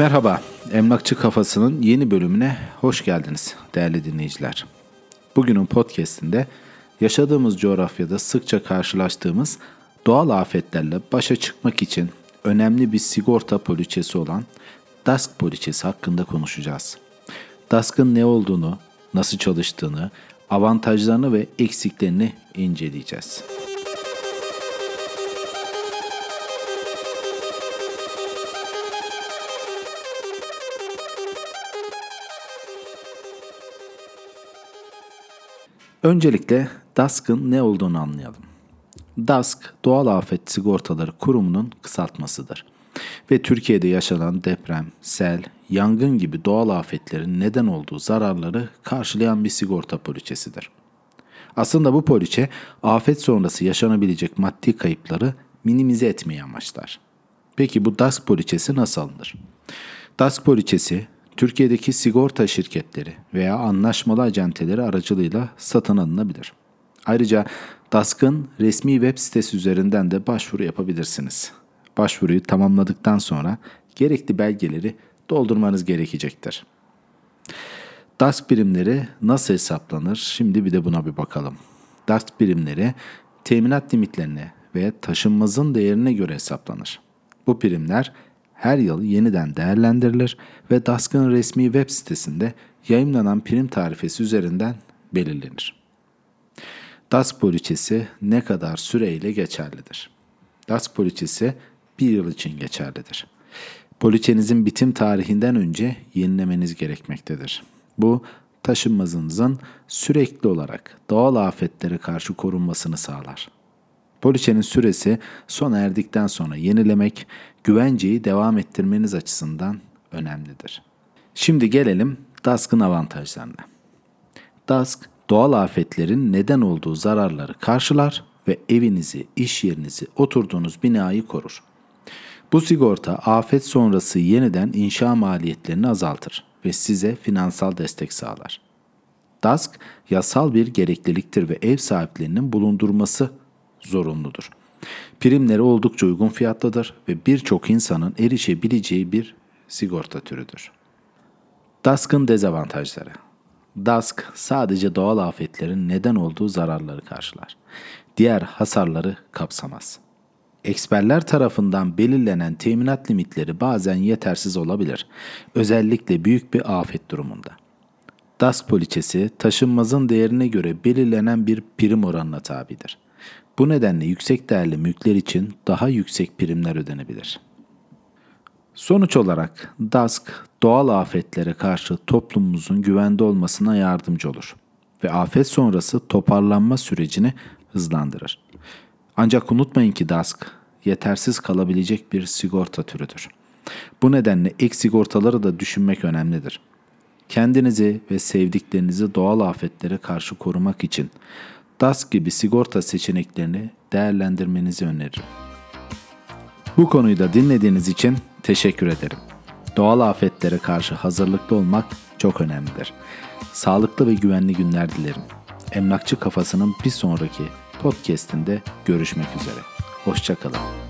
Merhaba, Emlakçı Kafası'nın yeni bölümüne hoş geldiniz değerli dinleyiciler. Bugünün podcastinde yaşadığımız coğrafyada sıkça karşılaştığımız doğal afetlerle başa çıkmak için önemli bir sigorta poliçesi olan DASK poliçesi hakkında konuşacağız. DASK'ın ne olduğunu, nasıl çalıştığını, avantajlarını ve eksiklerini inceleyeceğiz. Öncelikle DASK'ın ne olduğunu anlayalım. DASK, Doğal Afet Sigortaları Kurumu'nun kısaltmasıdır. Ve Türkiye'de yaşanan deprem, sel, yangın gibi doğal afetlerin neden olduğu zararları karşılayan bir sigorta poliçesidir. Aslında bu poliçe afet sonrası yaşanabilecek maddi kayıpları minimize etmeyi amaçlar. Peki bu DASK poliçesi nasıl alınır? DASK poliçesi Türkiye'deki sigorta şirketleri veya anlaşmalı acenteleri aracılığıyla satın alınabilir. Ayrıca DASK'ın resmi web sitesi üzerinden de başvuru yapabilirsiniz. Başvuruyu tamamladıktan sonra gerekli belgeleri doldurmanız gerekecektir. DASK birimleri nasıl hesaplanır? Şimdi bir de buna bir bakalım. DASK birimleri teminat limitlerine ve taşınmazın değerine göre hesaplanır. Bu primler her yıl yeniden değerlendirilir ve DASK'ın resmi web sitesinde yayınlanan prim tarifesi üzerinden belirlenir. DASK poliçesi ne kadar süreyle geçerlidir? DASK poliçesi bir yıl için geçerlidir. Poliçenizin bitim tarihinden önce yenilemeniz gerekmektedir. Bu taşınmazınızın sürekli olarak doğal afetlere karşı korunmasını sağlar. Poliçenin süresi sona erdikten sonra yenilemek güvenceyi devam ettirmeniz açısından önemlidir. Şimdi gelelim DASK'ın avantajlarına. DASK doğal afetlerin neden olduğu zararları karşılar ve evinizi, iş yerinizi, oturduğunuz binayı korur. Bu sigorta afet sonrası yeniden inşa maliyetlerini azaltır ve size finansal destek sağlar. DASK yasal bir gerekliliktir ve ev sahiplerinin bulundurması zorunludur. Primleri oldukça uygun fiyatlıdır ve birçok insanın erişebileceği bir sigorta türüdür. DASK'ın dezavantajları DASK sadece doğal afetlerin neden olduğu zararları karşılar. Diğer hasarları kapsamaz. Eksperler tarafından belirlenen teminat limitleri bazen yetersiz olabilir. Özellikle büyük bir afet durumunda. DASK poliçesi taşınmazın değerine göre belirlenen bir prim oranına tabidir. Bu nedenle yüksek değerli mülkler için daha yüksek primler ödenebilir. Sonuç olarak DASK doğal afetlere karşı toplumumuzun güvende olmasına yardımcı olur ve afet sonrası toparlanma sürecini hızlandırır. Ancak unutmayın ki DASK yetersiz kalabilecek bir sigorta türüdür. Bu nedenle ek sigortaları da düşünmek önemlidir. Kendinizi ve sevdiklerinizi doğal afetlere karşı korumak için DAS gibi sigorta seçeneklerini değerlendirmenizi öneririm. Bu konuyu da dinlediğiniz için teşekkür ederim. Doğal afetlere karşı hazırlıklı olmak çok önemlidir. Sağlıklı ve güvenli günler dilerim. Emlakçı Kafası'nın bir sonraki podcast'inde görüşmek üzere. Hoşçakalın.